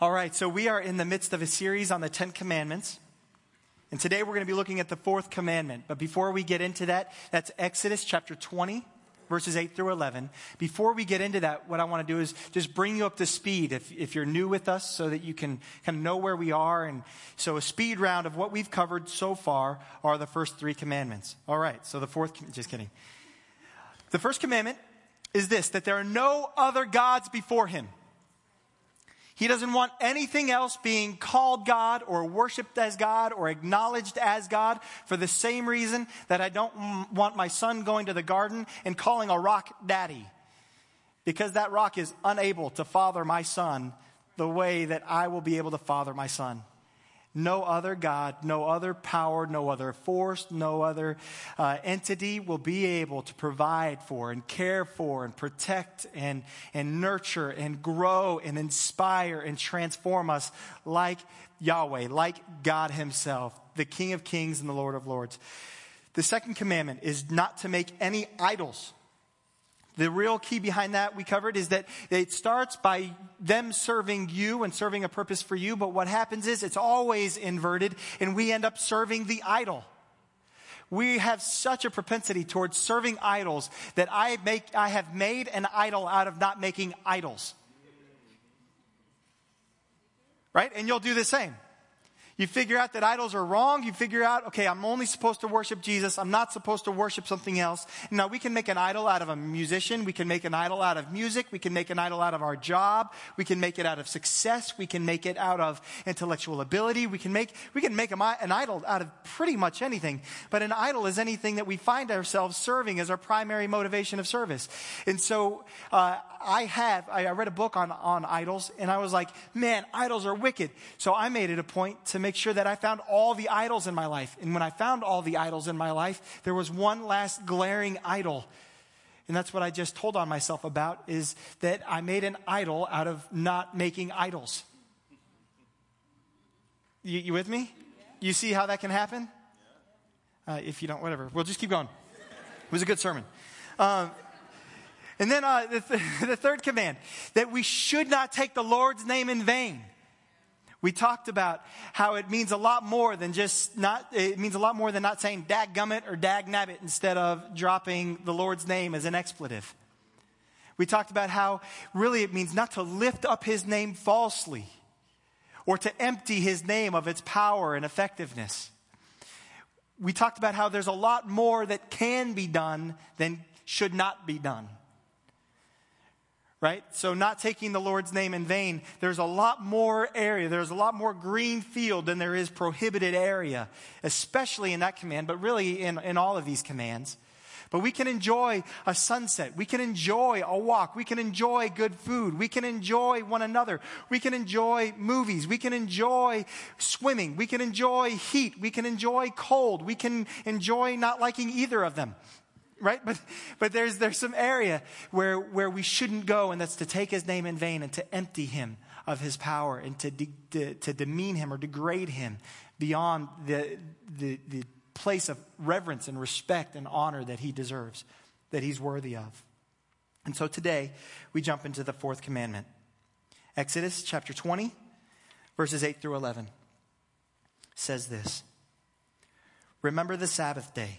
All right, so we are in the midst of a series on the Ten Commandments. And today we're going to be looking at the fourth commandment. But before we get into that, that's Exodus chapter 20, verses 8 through 11. Before we get into that, what I want to do is just bring you up to speed if, if you're new with us so that you can kind of know where we are. And so a speed round of what we've covered so far are the first three commandments. All right, so the fourth, just kidding. The first commandment is this that there are no other gods before him. He doesn't want anything else being called God or worshiped as God or acknowledged as God for the same reason that I don't want my son going to the garden and calling a rock daddy. Because that rock is unable to father my son the way that I will be able to father my son. No other God, no other power, no other force, no other uh, entity will be able to provide for and care for and protect and, and nurture and grow and inspire and transform us like Yahweh, like God Himself, the King of Kings and the Lord of Lords. The second commandment is not to make any idols. The real key behind that we covered is that it starts by them serving you and serving a purpose for you, but what happens is it's always inverted and we end up serving the idol. We have such a propensity towards serving idols that I make, I have made an idol out of not making idols. Right? And you'll do the same. You figure out that idols are wrong. You figure out, okay, I'm only supposed to worship Jesus. I'm not supposed to worship something else. Now, we can make an idol out of a musician. We can make an idol out of music. We can make an idol out of our job. We can make it out of success. We can make it out of intellectual ability. We can make, we can make an idol out of pretty much anything. But an idol is anything that we find ourselves serving as our primary motivation of service. And so, uh, I have, I read a book on, on idols and I was like, man, idols are wicked. So I made it a point to make sure that I found all the idols in my life. And when I found all the idols in my life, there was one last glaring idol. And that's what I just told on myself about is that I made an idol out of not making idols. You, you with me? You see how that can happen? Uh, if you don't, whatever. We'll just keep going. It was a good sermon. Um, and then uh, the, th- the third command that we should not take the Lord's name in vain. We talked about how it means a lot more than just not, it means a lot more than not saying dag gummit or dag nabbit instead of dropping the Lord's name as an expletive. We talked about how really it means not to lift up his name falsely or to empty his name of its power and effectiveness. We talked about how there's a lot more that can be done than should not be done right? So, not taking the Lord's name in vain, there's a lot more area, there's a lot more green field than there is prohibited area, especially in that command, but really in, in all of these commands. But we can enjoy a sunset. We can enjoy a walk. We can enjoy good food. We can enjoy one another. We can enjoy movies. We can enjoy swimming. We can enjoy heat. We can enjoy cold. We can enjoy not liking either of them right? But, but there's, there's some area where, where we shouldn't go, and that's to take his name in vain and to empty him of his power and to, de, to, demean him or degrade him beyond the, the, the place of reverence and respect and honor that he deserves, that he's worthy of. And so today, we jump into the fourth commandment. Exodus chapter 20, verses 8 through 11 says this Remember the Sabbath day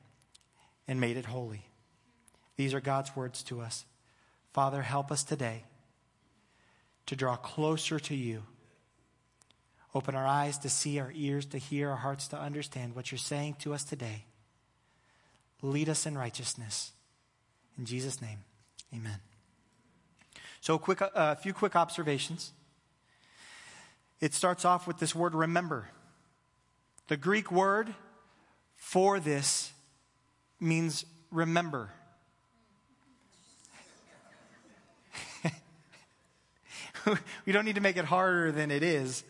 and made it holy. These are God's words to us. Father, help us today to draw closer to you. Open our eyes to see, our ears to hear, our hearts to understand what you're saying to us today. Lead us in righteousness. In Jesus' name, amen. So, a quick, a uh, few quick observations. It starts off with this word remember. The Greek word for this means remember. we don't need to make it harder than it is.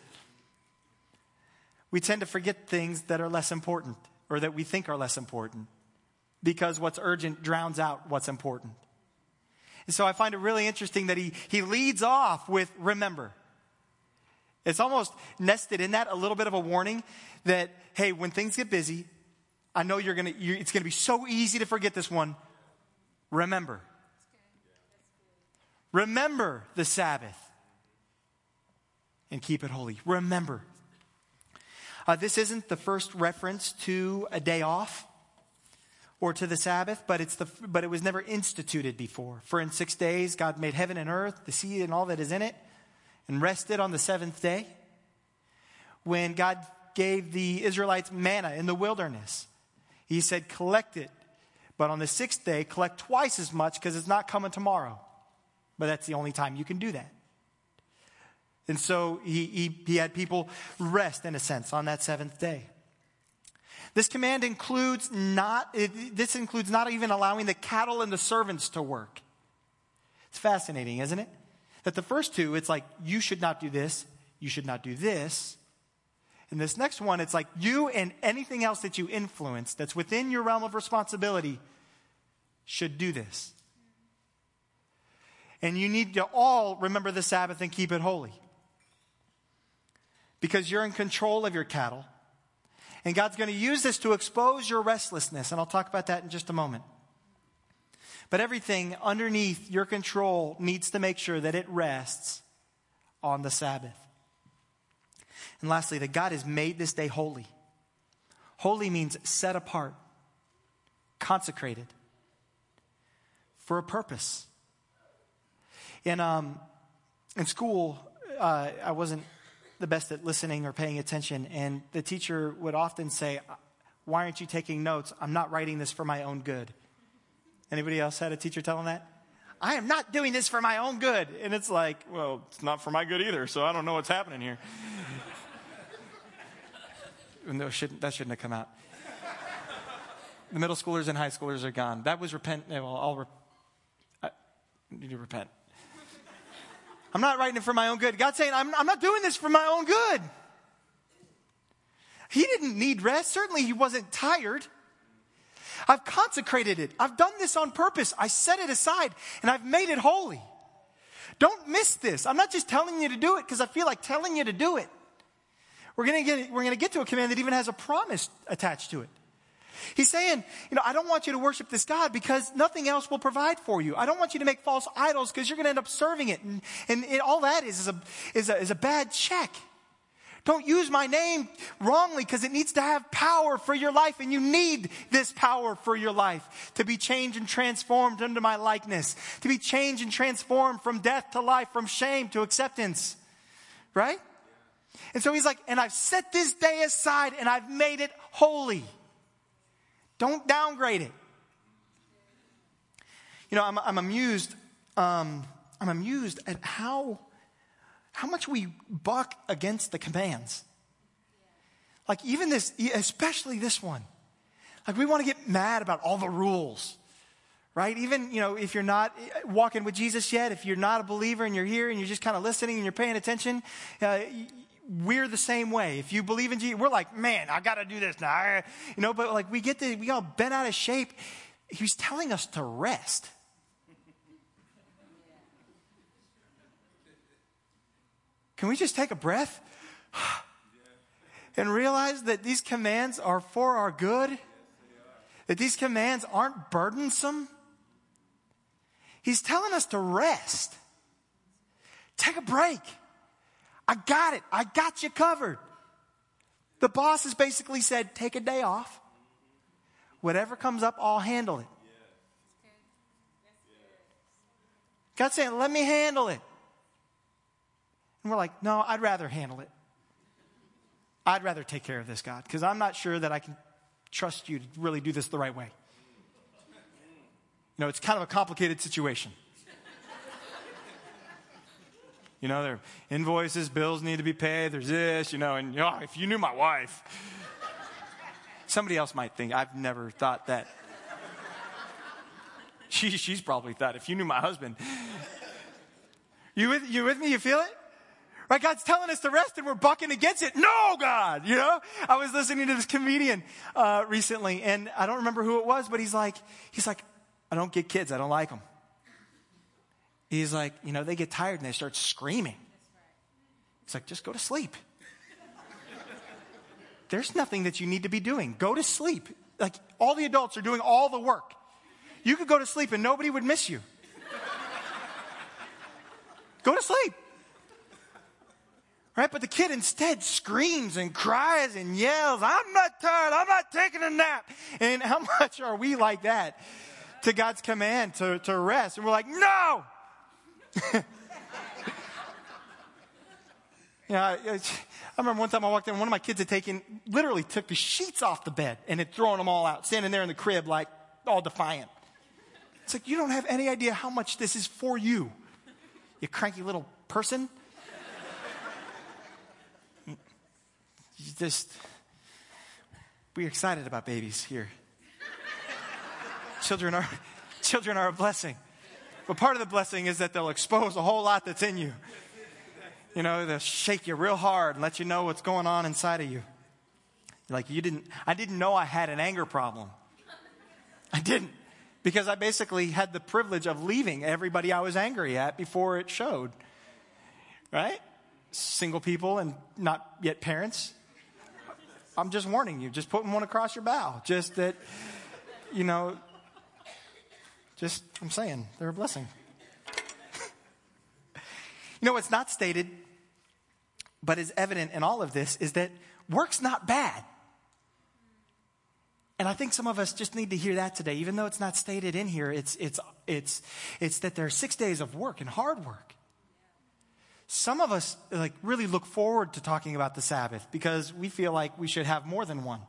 We tend to forget things that are less important or that we think are less important because what's urgent drowns out what's important. And so I find it really interesting that he, he leads off with remember. It's almost nested in that a little bit of a warning that, hey, when things get busy, I know you're gonna, you're, it's gonna be so easy to forget this one. Remember. Remember the Sabbath and keep it holy. Remember. Uh, this isn't the first reference to a day off or to the Sabbath, but, it's the, but it was never instituted before. For in six days, God made heaven and earth, the sea and all that is in it, and rested on the seventh day. When God gave the Israelites manna in the wilderness, He said, collect it, but on the sixth day, collect twice as much because it's not coming tomorrow. But that's the only time you can do that. And so he, he, he had people rest, in a sense, on that seventh day. This command includes not, this includes not even allowing the cattle and the servants to work. It's fascinating, isn't it? That the first two, it's like, you should not do this, you should not do this. And this next one, it's like, you and anything else that you influence that's within your realm of responsibility should do this. And you need to all remember the Sabbath and keep it holy. Because you're in control of your cattle and God's going to use this to expose your restlessness. And I'll talk about that in just a moment. But everything underneath your control needs to make sure that it rests on the Sabbath. And lastly, that God has made this day holy. Holy means set apart, consecrated for a purpose. In, um, in school, uh, I wasn't the best at listening or paying attention. And the teacher would often say, Why aren't you taking notes? I'm not writing this for my own good. Anybody else had a teacher tell them that? I am not doing this for my own good. And it's like, well, it's not for my good either, so I don't know what's happening here. No, shouldn't, that shouldn't have come out. The middle schoolers and high schoolers are gone. That was repent. Well, I'll re- I need to repent. I'm not writing it for my own good. God's saying, I'm, I'm not doing this for my own good. He didn't need rest. Certainly, he wasn't tired. I've consecrated it. I've done this on purpose. I set it aside and I've made it holy. Don't miss this. I'm not just telling you to do it because I feel like telling you to do it. We're going to get, we're going to get to a command that even has a promise attached to it. He's saying, you know, I don't want you to worship this God because nothing else will provide for you. I don't want you to make false idols because you're going to end up serving it. And, and all that is, is a, is, a, is a bad check. Don't use my name wrongly because it needs to have power for your life and you need this power for your life to be changed and transformed into my likeness, to be changed and transformed from death to life, from shame to acceptance. Right? And so he's like, and I've set this day aside and I've made it holy. Don't downgrade it. You know, I'm, I'm amused. Um, I'm amused at how how much we buck against the commands. Like even this, especially this one. Like we want to get mad about all the rules, right? Even you know if you're not walking with Jesus yet, if you're not a believer and you're here and you're just kind of listening and you're paying attention, uh, we're the same way. If you believe in Jesus, we're like, man, I got to do this now. You know, but like we get to, we all bent out of shape. He's telling us to rest. Can we just take a breath and realize that these commands are for our good? That these commands aren't burdensome? He's telling us to rest. Take a break. I got it. I got you covered. The boss has basically said, take a day off. Whatever comes up, I'll handle it. God's saying, let me handle it. And we're like, no, I'd rather handle it. I'd rather take care of this, God, because I'm not sure that I can trust you to really do this the right way. You know, it's kind of a complicated situation. You know, there are invoices, bills need to be paid, there's this, you know, and if you knew my wife, somebody else might think, I've never thought that. She, she's probably thought, if you knew my husband. You with, you with me? You feel it? Right? God's telling us to rest and we're bucking against it. No, God, you know? I was listening to this comedian, uh, recently and I don't remember who it was, but he's like, he's like, I don't get kids. I don't like them. He's like, you know, they get tired and they start screaming. He's like, just go to sleep. There's nothing that you need to be doing. Go to sleep. Like all the adults are doing all the work. You could go to sleep and nobody would miss you. go to sleep. Right? But the kid instead screams and cries and yells, I'm not tired. I'm not taking a nap. And how much are we like that to God's command to, to rest? And we're like, no. you know, I, I remember one time I walked in, one of my kids had taken, literally took the sheets off the bed and had thrown them all out, standing there in the crib like all defiant. It's like, you don't have any idea how much this is for you, you cranky little person. you just, we're excited about babies here. children are, children are a blessing. But part of the blessing is that they'll expose a whole lot that's in you. You know, they'll shake you real hard and let you know what's going on inside of you. Like you didn't, I didn't know I had an anger problem. I didn't. Because I basically had the privilege of leaving everybody I was angry at before it showed. Right? Single people and not yet parents. I'm just warning you, just putting one across your bow. Just that, you know, just, I'm saying, they're a blessing. you know, what's not stated, but is evident in all of this, is that work's not bad. And I think some of us just need to hear that today, even though it's not stated in here. It's, it's, it's, it's that there are six days of work and hard work. Some of us like really look forward to talking about the Sabbath because we feel like we should have more than one.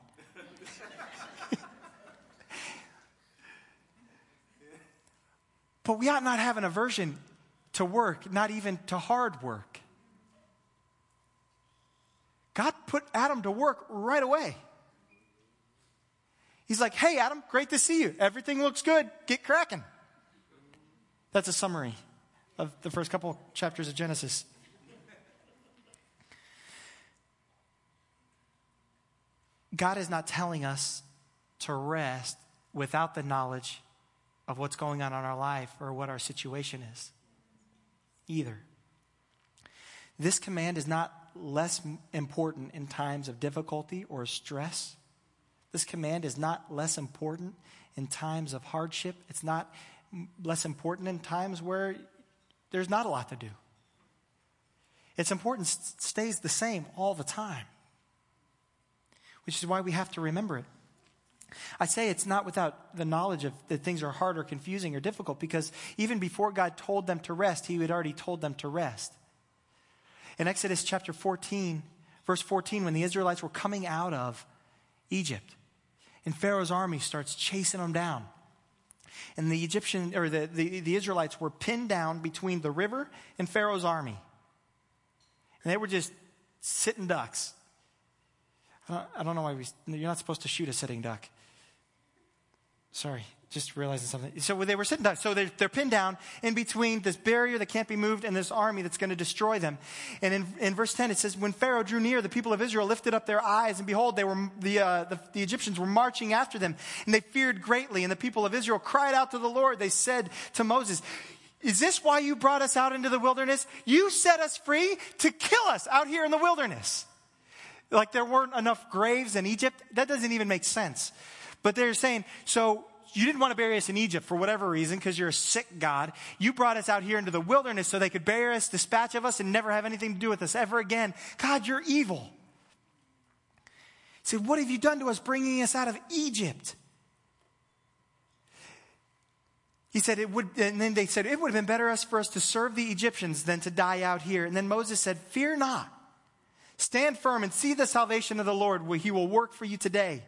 But we ought not have an aversion to work, not even to hard work. God put Adam to work right away. He's like, hey, Adam, great to see you. Everything looks good. Get cracking. That's a summary of the first couple chapters of Genesis. God is not telling us to rest without the knowledge of what's going on in our life or what our situation is either. This command is not less important in times of difficulty or stress. This command is not less important in times of hardship. It's not less important in times where there's not a lot to do. Its importance stays the same all the time which is why we have to remember it. I say it's not without the knowledge of that things are hard or confusing or difficult because even before God told them to rest, He had already told them to rest. In Exodus chapter 14, verse 14, when the Israelites were coming out of Egypt, and Pharaoh's army starts chasing them down. And the Egyptian or the, the, the Israelites were pinned down between the river and Pharaoh's army. And they were just sitting ducks. I don't know why we, you're not supposed to shoot a sitting duck. Sorry, just realizing something. So they were sitting down. So they're, they're, pinned down in between this barrier that can't be moved and this army that's going to destroy them. And in, in verse 10, it says, When Pharaoh drew near, the people of Israel lifted up their eyes, and behold, they were, the, uh, the, the Egyptians were marching after them. And they feared greatly. And the people of Israel cried out to the Lord. They said to Moses, Is this why you brought us out into the wilderness? You set us free to kill us out here in the wilderness. Like there weren't enough graves in Egypt. That doesn't even make sense. But they're saying, so you didn't want to bury us in Egypt for whatever reason because you're a sick God. You brought us out here into the wilderness so they could bury us, dispatch of us, and never have anything to do with us ever again. God, you're evil. He said, What have you done to us bringing us out of Egypt? He said, it would, and then they said, it would have been better for us to serve the Egyptians than to die out here. And then Moses said, Fear not. Stand firm and see the salvation of the Lord, he will work for you today.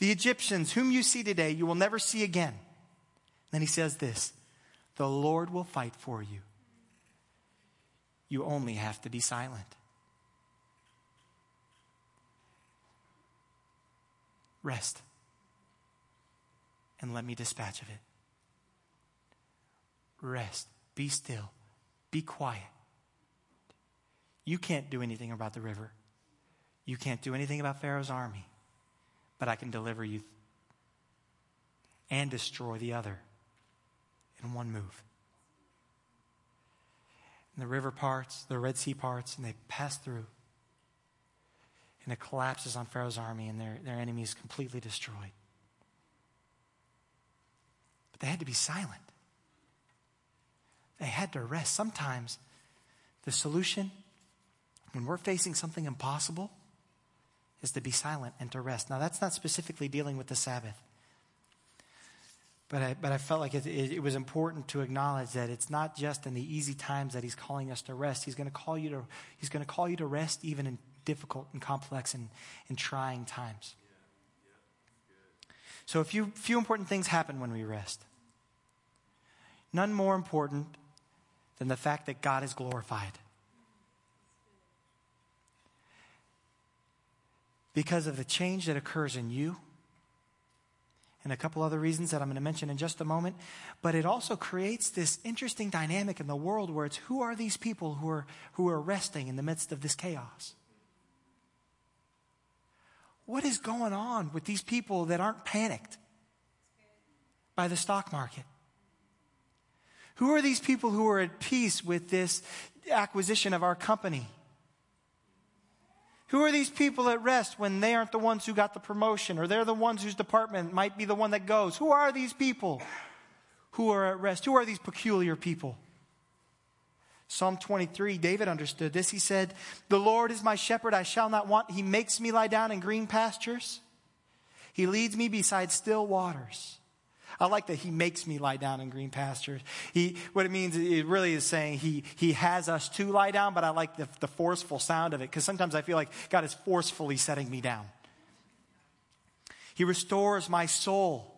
The Egyptians, whom you see today, you will never see again. Then he says this The Lord will fight for you. You only have to be silent. Rest and let me dispatch of it. Rest, be still, Be quiet. You can't do anything about the river. You can't do anything about Pharaoh's army, but I can deliver you and destroy the other in one move. And the river parts, the Red Sea parts, and they pass through. And it collapses on Pharaoh's army, and their, their enemy is completely destroyed. But they had to be silent. They had to rest. Sometimes the solution, when we're facing something impossible, is to be silent and to rest. Now, that's not specifically dealing with the Sabbath. But I, but I felt like it, it, it, was important to acknowledge that it's not just in the easy times that he's calling us to rest. He's going to call you to, he's going to call you to rest even in difficult and complex and, and trying times. So a few, few important things happen when we rest. None more important than the fact that God is glorified. Because of the change that occurs in you and a couple other reasons that I'm going to mention in just a moment. But it also creates this interesting dynamic in the world where it's who are these people who are, who are resting in the midst of this chaos? What is going on with these people that aren't panicked by the stock market? Who are these people who are at peace with this acquisition of our company? Who are these people at rest when they aren't the ones who got the promotion or they're the ones whose department might be the one that goes? Who are these people who are at rest? Who are these peculiar people? Psalm 23, David understood this. He said, The Lord is my shepherd, I shall not want. He makes me lie down in green pastures. He leads me beside still waters. I like that he makes me lie down in green pastures. He, what it means, it really is saying he, he has us to lie down, but I like the, the forceful sound of it because sometimes I feel like God is forcefully setting me down. He restores my soul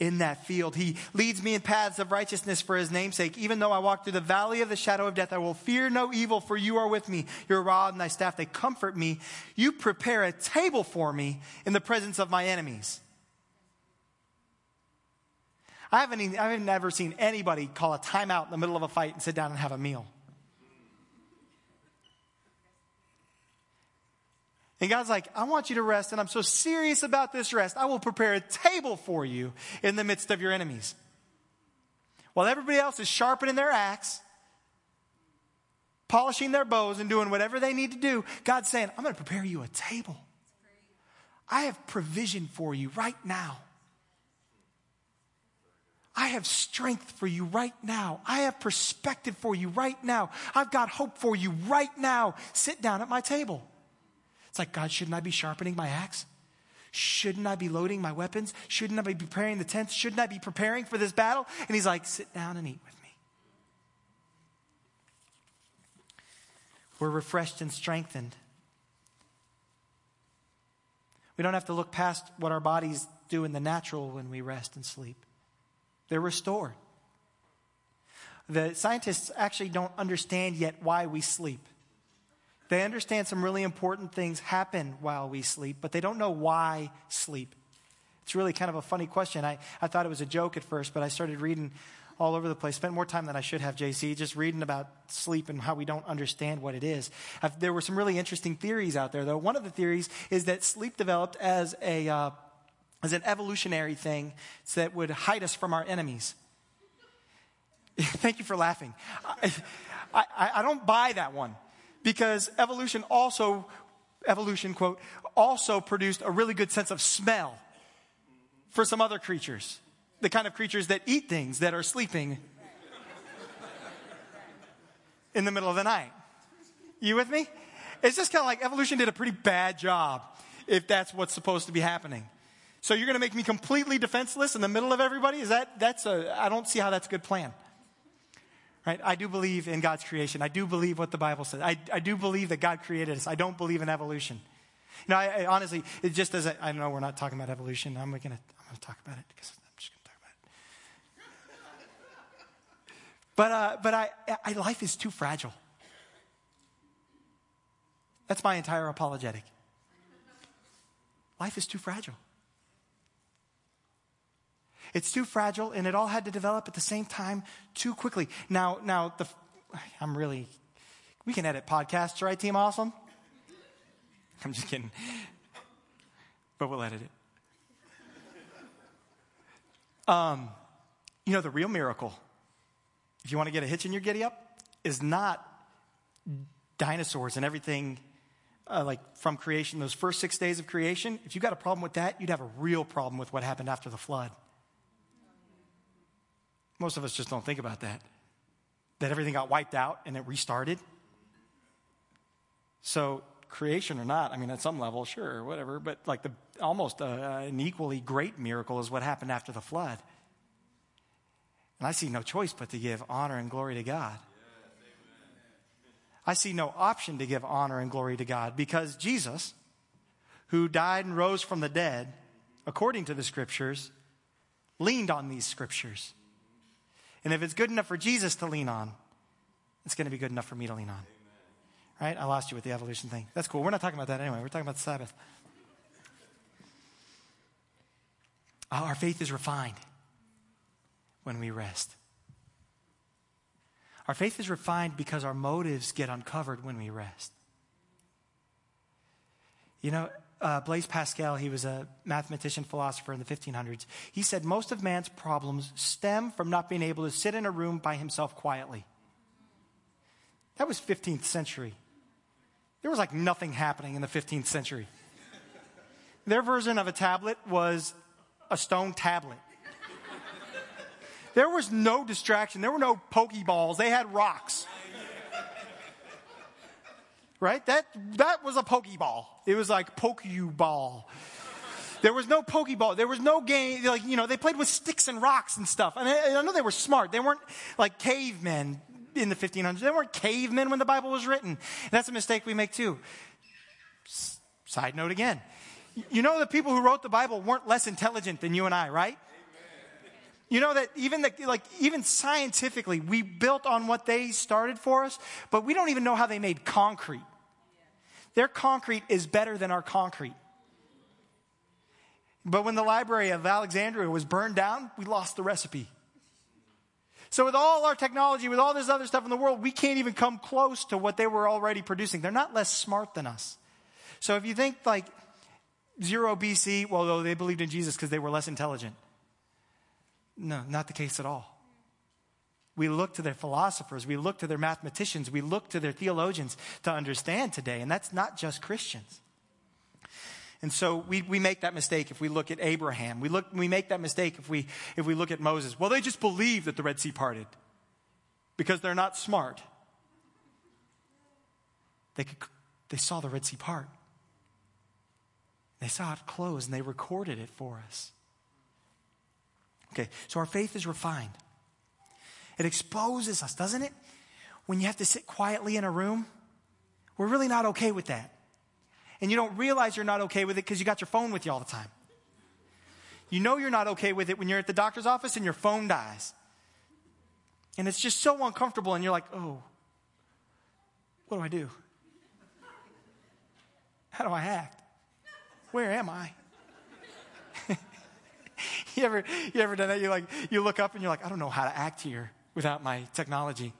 in that field. He leads me in paths of righteousness for his namesake. Even though I walk through the valley of the shadow of death, I will fear no evil, for you are with me. Your rod and thy staff, they comfort me. You prepare a table for me in the presence of my enemies. I haven't, even, I haven't never seen anybody call a timeout in the middle of a fight and sit down and have a meal. And God's like, I want you to rest, and I'm so serious about this rest. I will prepare a table for you in the midst of your enemies. While everybody else is sharpening their axe, polishing their bows, and doing whatever they need to do, God's saying, I'm going to prepare you a table. I have provision for you right now. I have strength for you right now. I have perspective for you right now. I've got hope for you right now. Sit down at my table. It's like, God, shouldn't I be sharpening my axe? Shouldn't I be loading my weapons? Shouldn't I be preparing the tents? Shouldn't I be preparing for this battle? And he's like, sit down and eat with me. We're refreshed and strengthened. We don't have to look past what our bodies do in the natural when we rest and sleep. They're restored. The scientists actually don't understand yet why we sleep. They understand some really important things happen while we sleep, but they don't know why sleep. It's really kind of a funny question. I, I thought it was a joke at first, but I started reading all over the place. Spent more time than I should have, JC, just reading about sleep and how we don't understand what it is. I've, there were some really interesting theories out there, though. One of the theories is that sleep developed as a uh, as an evolutionary thing that would hide us from our enemies. Thank you for laughing. I, I, I don't buy that one because evolution also, evolution quote, also produced a really good sense of smell for some other creatures. The kind of creatures that eat things that are sleeping in the middle of the night. You with me? It's just kind of like evolution did a pretty bad job if that's what's supposed to be happening. So you're going to make me completely defenseless in the middle of everybody? Is that, that's a, I don't see how that's a good plan. Right? I do believe in God's creation. I do believe what the Bible says. I, I do believe that God created us. I don't believe in evolution. You know, I, I honestly, it just as I know we're not talking about evolution. I'm going to, I'm going to talk about it because I'm just going to talk about it. But, uh, but I, I, life is too fragile. That's my entire apologetic. Life is too fragile. It's too fragile, and it all had to develop at the same time too quickly. Now, now the, I'm really, we can edit podcasts, right, Team Awesome? I'm just kidding. But we'll edit it. Um, you know, the real miracle, if you want to get a hitch in your giddy up, is not dinosaurs and everything uh, like from creation, those first six days of creation. If you got a problem with that, you'd have a real problem with what happened after the flood. Most of us just don't think about that. That everything got wiped out and it restarted. So, creation or not, I mean, at some level, sure, whatever, but like the almost uh, an equally great miracle is what happened after the flood. And I see no choice but to give honor and glory to God. I see no option to give honor and glory to God because Jesus, who died and rose from the dead, according to the scriptures, leaned on these scriptures. And if it's good enough for Jesus to lean on, it's going to be good enough for me to lean on. Right? I lost you with the evolution thing. That's cool. We're not talking about that anyway. We're talking about the Sabbath. Our faith is refined when we rest. Our faith is refined because our motives get uncovered when we rest. You know, uh, Blaise Pascal, he was a mathematician, philosopher in the 1500s. He said most of man's problems stem from not being able to sit in a room by himself quietly. That was 15th century. There was like nothing happening in the 15th century. Their version of a tablet was a stone tablet. There was no distraction. There were no pokeballs. They had rocks right? That, that was a Pokeball. It was like Pokeball. There was no Pokeball. There was no game. Like, you know, they played with sticks and rocks and stuff. And I, I know they were smart. They weren't like cavemen in the 1500s. They weren't cavemen when the Bible was written. And that's a mistake we make too. S- side note again. You know, the people who wrote the Bible weren't less intelligent than you and I, right? You know that even the, like even scientifically, we built on what they started for us, but we don't even know how they made concrete. Their concrete is better than our concrete. But when the Library of Alexandria was burned down, we lost the recipe. So, with all our technology, with all this other stuff in the world, we can't even come close to what they were already producing. They're not less smart than us. So, if you think like zero BC, well, they believed in Jesus because they were less intelligent. No, not the case at all. We look to their philosophers, we look to their mathematicians, we look to their theologians to understand today, and that's not just Christians. And so we, we make that mistake if we look at Abraham. We, look, we make that mistake if we, if we look at Moses. Well, they just believe that the Red Sea parted because they're not smart. They, could, they saw the Red Sea part. They saw it close and they recorded it for us. Okay, so our faith is refined. It exposes us, doesn't it? When you have to sit quietly in a room, we're really not okay with that. And you don't realize you're not okay with it because you got your phone with you all the time. You know you're not okay with it when you're at the doctor's office and your phone dies. And it's just so uncomfortable, and you're like, oh, what do I do? How do I act? Where am I? you ever you ever done that? You like you look up and you're like, I don't know how to act here without my technology.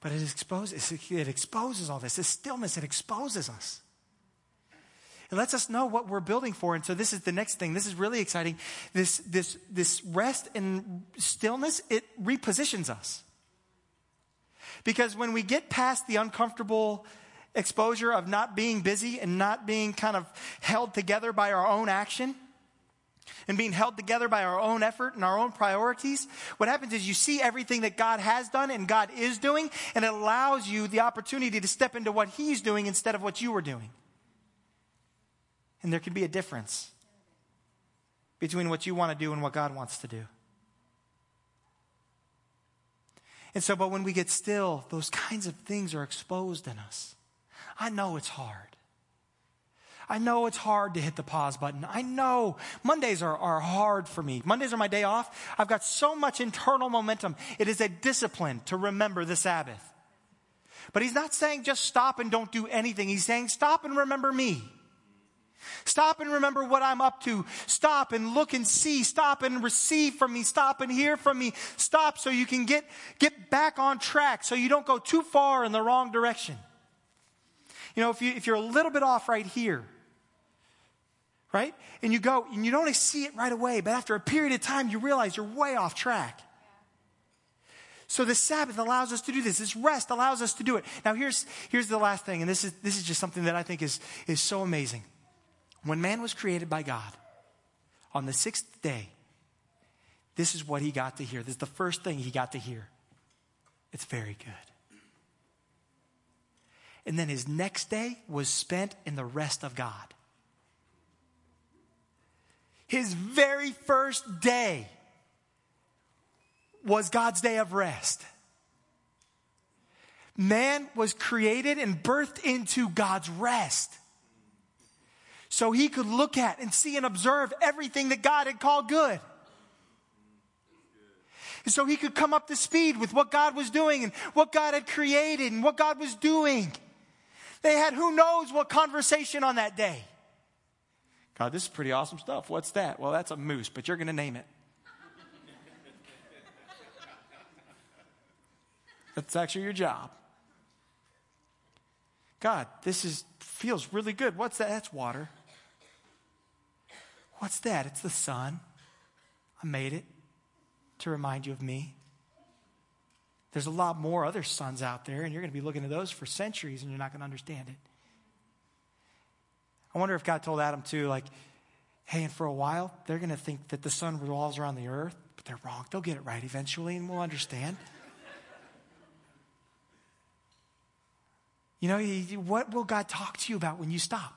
But it exposes, it exposes all this. This stillness, it exposes us. It lets us know what we're building for. And so this is the next thing. This is really exciting. This, this, this rest and stillness, it repositions us. Because when we get past the uncomfortable exposure of not being busy and not being kind of held together by our own action, and being held together by our own effort and our own priorities, what happens is you see everything that God has done and God is doing, and it allows you the opportunity to step into what He's doing instead of what you were doing. And there can be a difference between what you want to do and what God wants to do. And so, but when we get still, those kinds of things are exposed in us. I know it's hard. I know it's hard to hit the pause button. I know Mondays are, are hard for me. Mondays are my day off. I've got so much internal momentum. It is a discipline to remember the Sabbath. But he's not saying just stop and don't do anything. He's saying stop and remember me. Stop and remember what I'm up to. Stop and look and see. Stop and receive from me. Stop and hear from me. Stop so you can get, get back on track so you don't go too far in the wrong direction. You know, if, you, if you're a little bit off right here, right? And you go, and you don't see it right away, but after a period of time, you realize you're way off track. So the Sabbath allows us to do this. This rest allows us to do it. Now here's, here's the last thing, and this is, this is just something that I think is, is so amazing. When man was created by God, on the sixth day, this is what he got to hear. This is the first thing he got to hear. It's very good. And then his next day was spent in the rest of God. His very first day was God's day of rest. Man was created and birthed into God's rest so he could look at and see and observe everything that God had called good. And so he could come up to speed with what God was doing and what God had created and what God was doing. They had who knows what conversation on that day. God, this is pretty awesome stuff. What's that? Well, that's a moose, but you're going to name it. That's actually your job. God, this is feels really good. What's that? That's water. What's that? It's the sun. I made it to remind you of me. There's a lot more other suns out there, and you're going to be looking at those for centuries, and you're not going to understand it. I wonder if God told Adam, too, like, hey, and for a while, they're going to think that the sun revolves around the earth, but they're wrong. They'll get it right eventually, and we'll understand. You know, what will God talk to you about when you stop?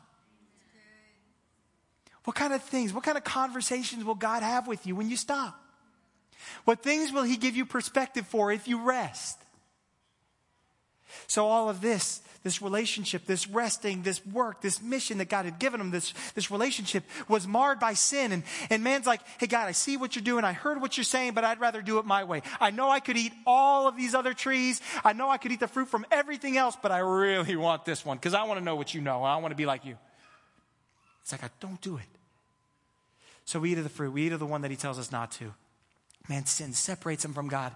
What kind of things, what kind of conversations will God have with you when you stop? What things will He give you perspective for if you rest? So, all of this, this relationship, this resting, this work, this mission that God had given him, this, this relationship was marred by sin. And, and man's like, hey, God, I see what you're doing. I heard what you're saying, but I'd rather do it my way. I know I could eat all of these other trees. I know I could eat the fruit from everything else, but I really want this one because I want to know what you know. I want to be like you. It's like, I don't do it. So we eat of the fruit. We eat of the one that he tells us not to. Man, sin separates him from God.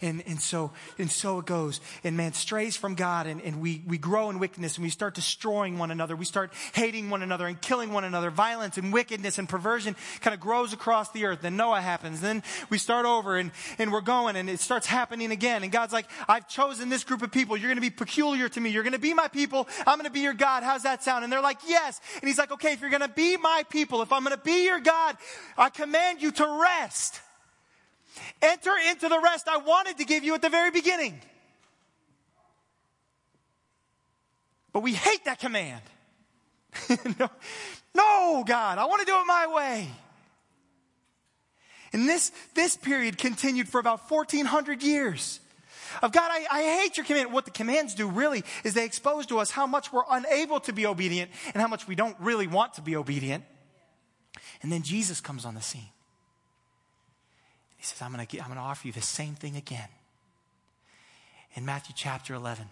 And, and, so, and so it goes. And man strays from God, and, and we, we grow in wickedness, and we start destroying one another. We start hating one another and killing one another. Violence and wickedness and perversion kind of grows across the earth. Then Noah happens. Then we start over, and, and we're going, and it starts happening again. And God's like, I've chosen this group of people. You're going to be peculiar to me. You're going to be my people. I'm going to be your God. How's that sound? And they're like, yes. And he's like, okay, if you're going to be my people, if I'm going to be your God, I command you to rest. Enter into the rest I wanted to give you at the very beginning. But we hate that command. no, God, I want to do it my way. And this, this period continued for about 1400 years. Of God, I, I hate your command. What the commands do really is they expose to us how much we're unable to be obedient and how much we don't really want to be obedient. And then Jesus comes on the scene. He says, I'm going to I'm going to offer you the same thing again. In Matthew chapter 11.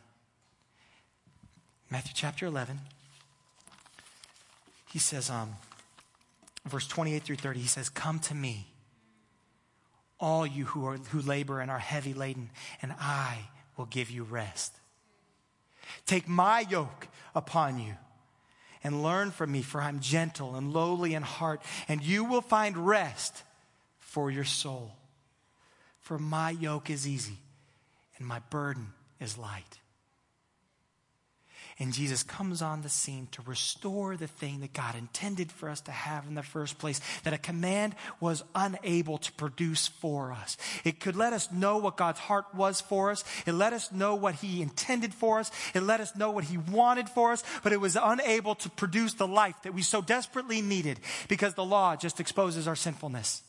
Matthew chapter 11. He says, um, verse 28 through 30, he says, Come to me, all you who, are, who labor and are heavy laden, and I will give you rest. Take my yoke upon you and learn from me, for I'm gentle and lowly in heart, and you will find rest for your soul. For my yoke is easy and my burden is light. And Jesus comes on the scene to restore the thing that God intended for us to have in the first place, that a command was unable to produce for us. It could let us know what God's heart was for us. It let us know what He intended for us. It let us know what He wanted for us, but it was unable to produce the life that we so desperately needed because the law just exposes our sinfulness.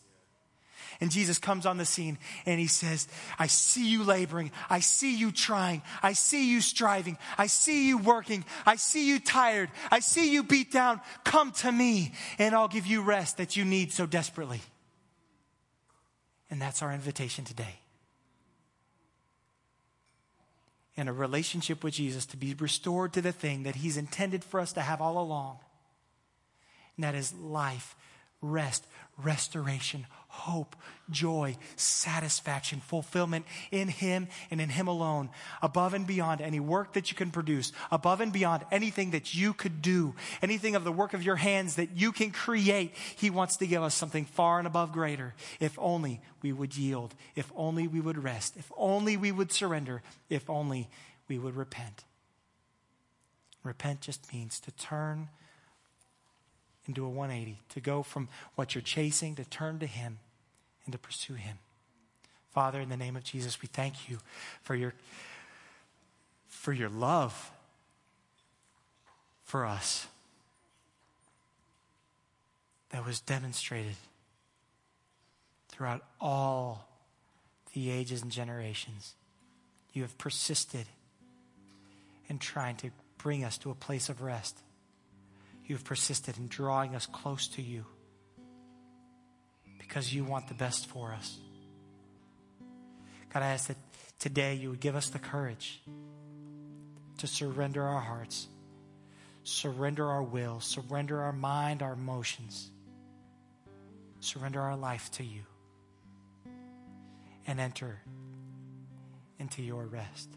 And Jesus comes on the scene and he says, I see you laboring. I see you trying. I see you striving. I see you working. I see you tired. I see you beat down. Come to me and I'll give you rest that you need so desperately. And that's our invitation today. In a relationship with Jesus to be restored to the thing that he's intended for us to have all along. And that is life, rest, restoration, hope, joy, satisfaction, fulfillment in Him and in Him alone, above and beyond any work that you can produce, above and beyond anything that you could do, anything of the work of your hands that you can create. He wants to give us something far and above greater if only we would yield, if only we would rest, if only we would surrender, if only we would repent. Repent just means to turn into a 180, to go from what you're chasing to turn to Him and to pursue Him. Father, in the name of Jesus, we thank you for your, for your love for us that was demonstrated throughout all the ages and generations. You have persisted in trying to bring us to a place of rest. You have persisted in drawing us close to you because you want the best for us. God, I ask that today you would give us the courage to surrender our hearts, surrender our will, surrender our mind, our emotions, surrender our life to you, and enter into your rest.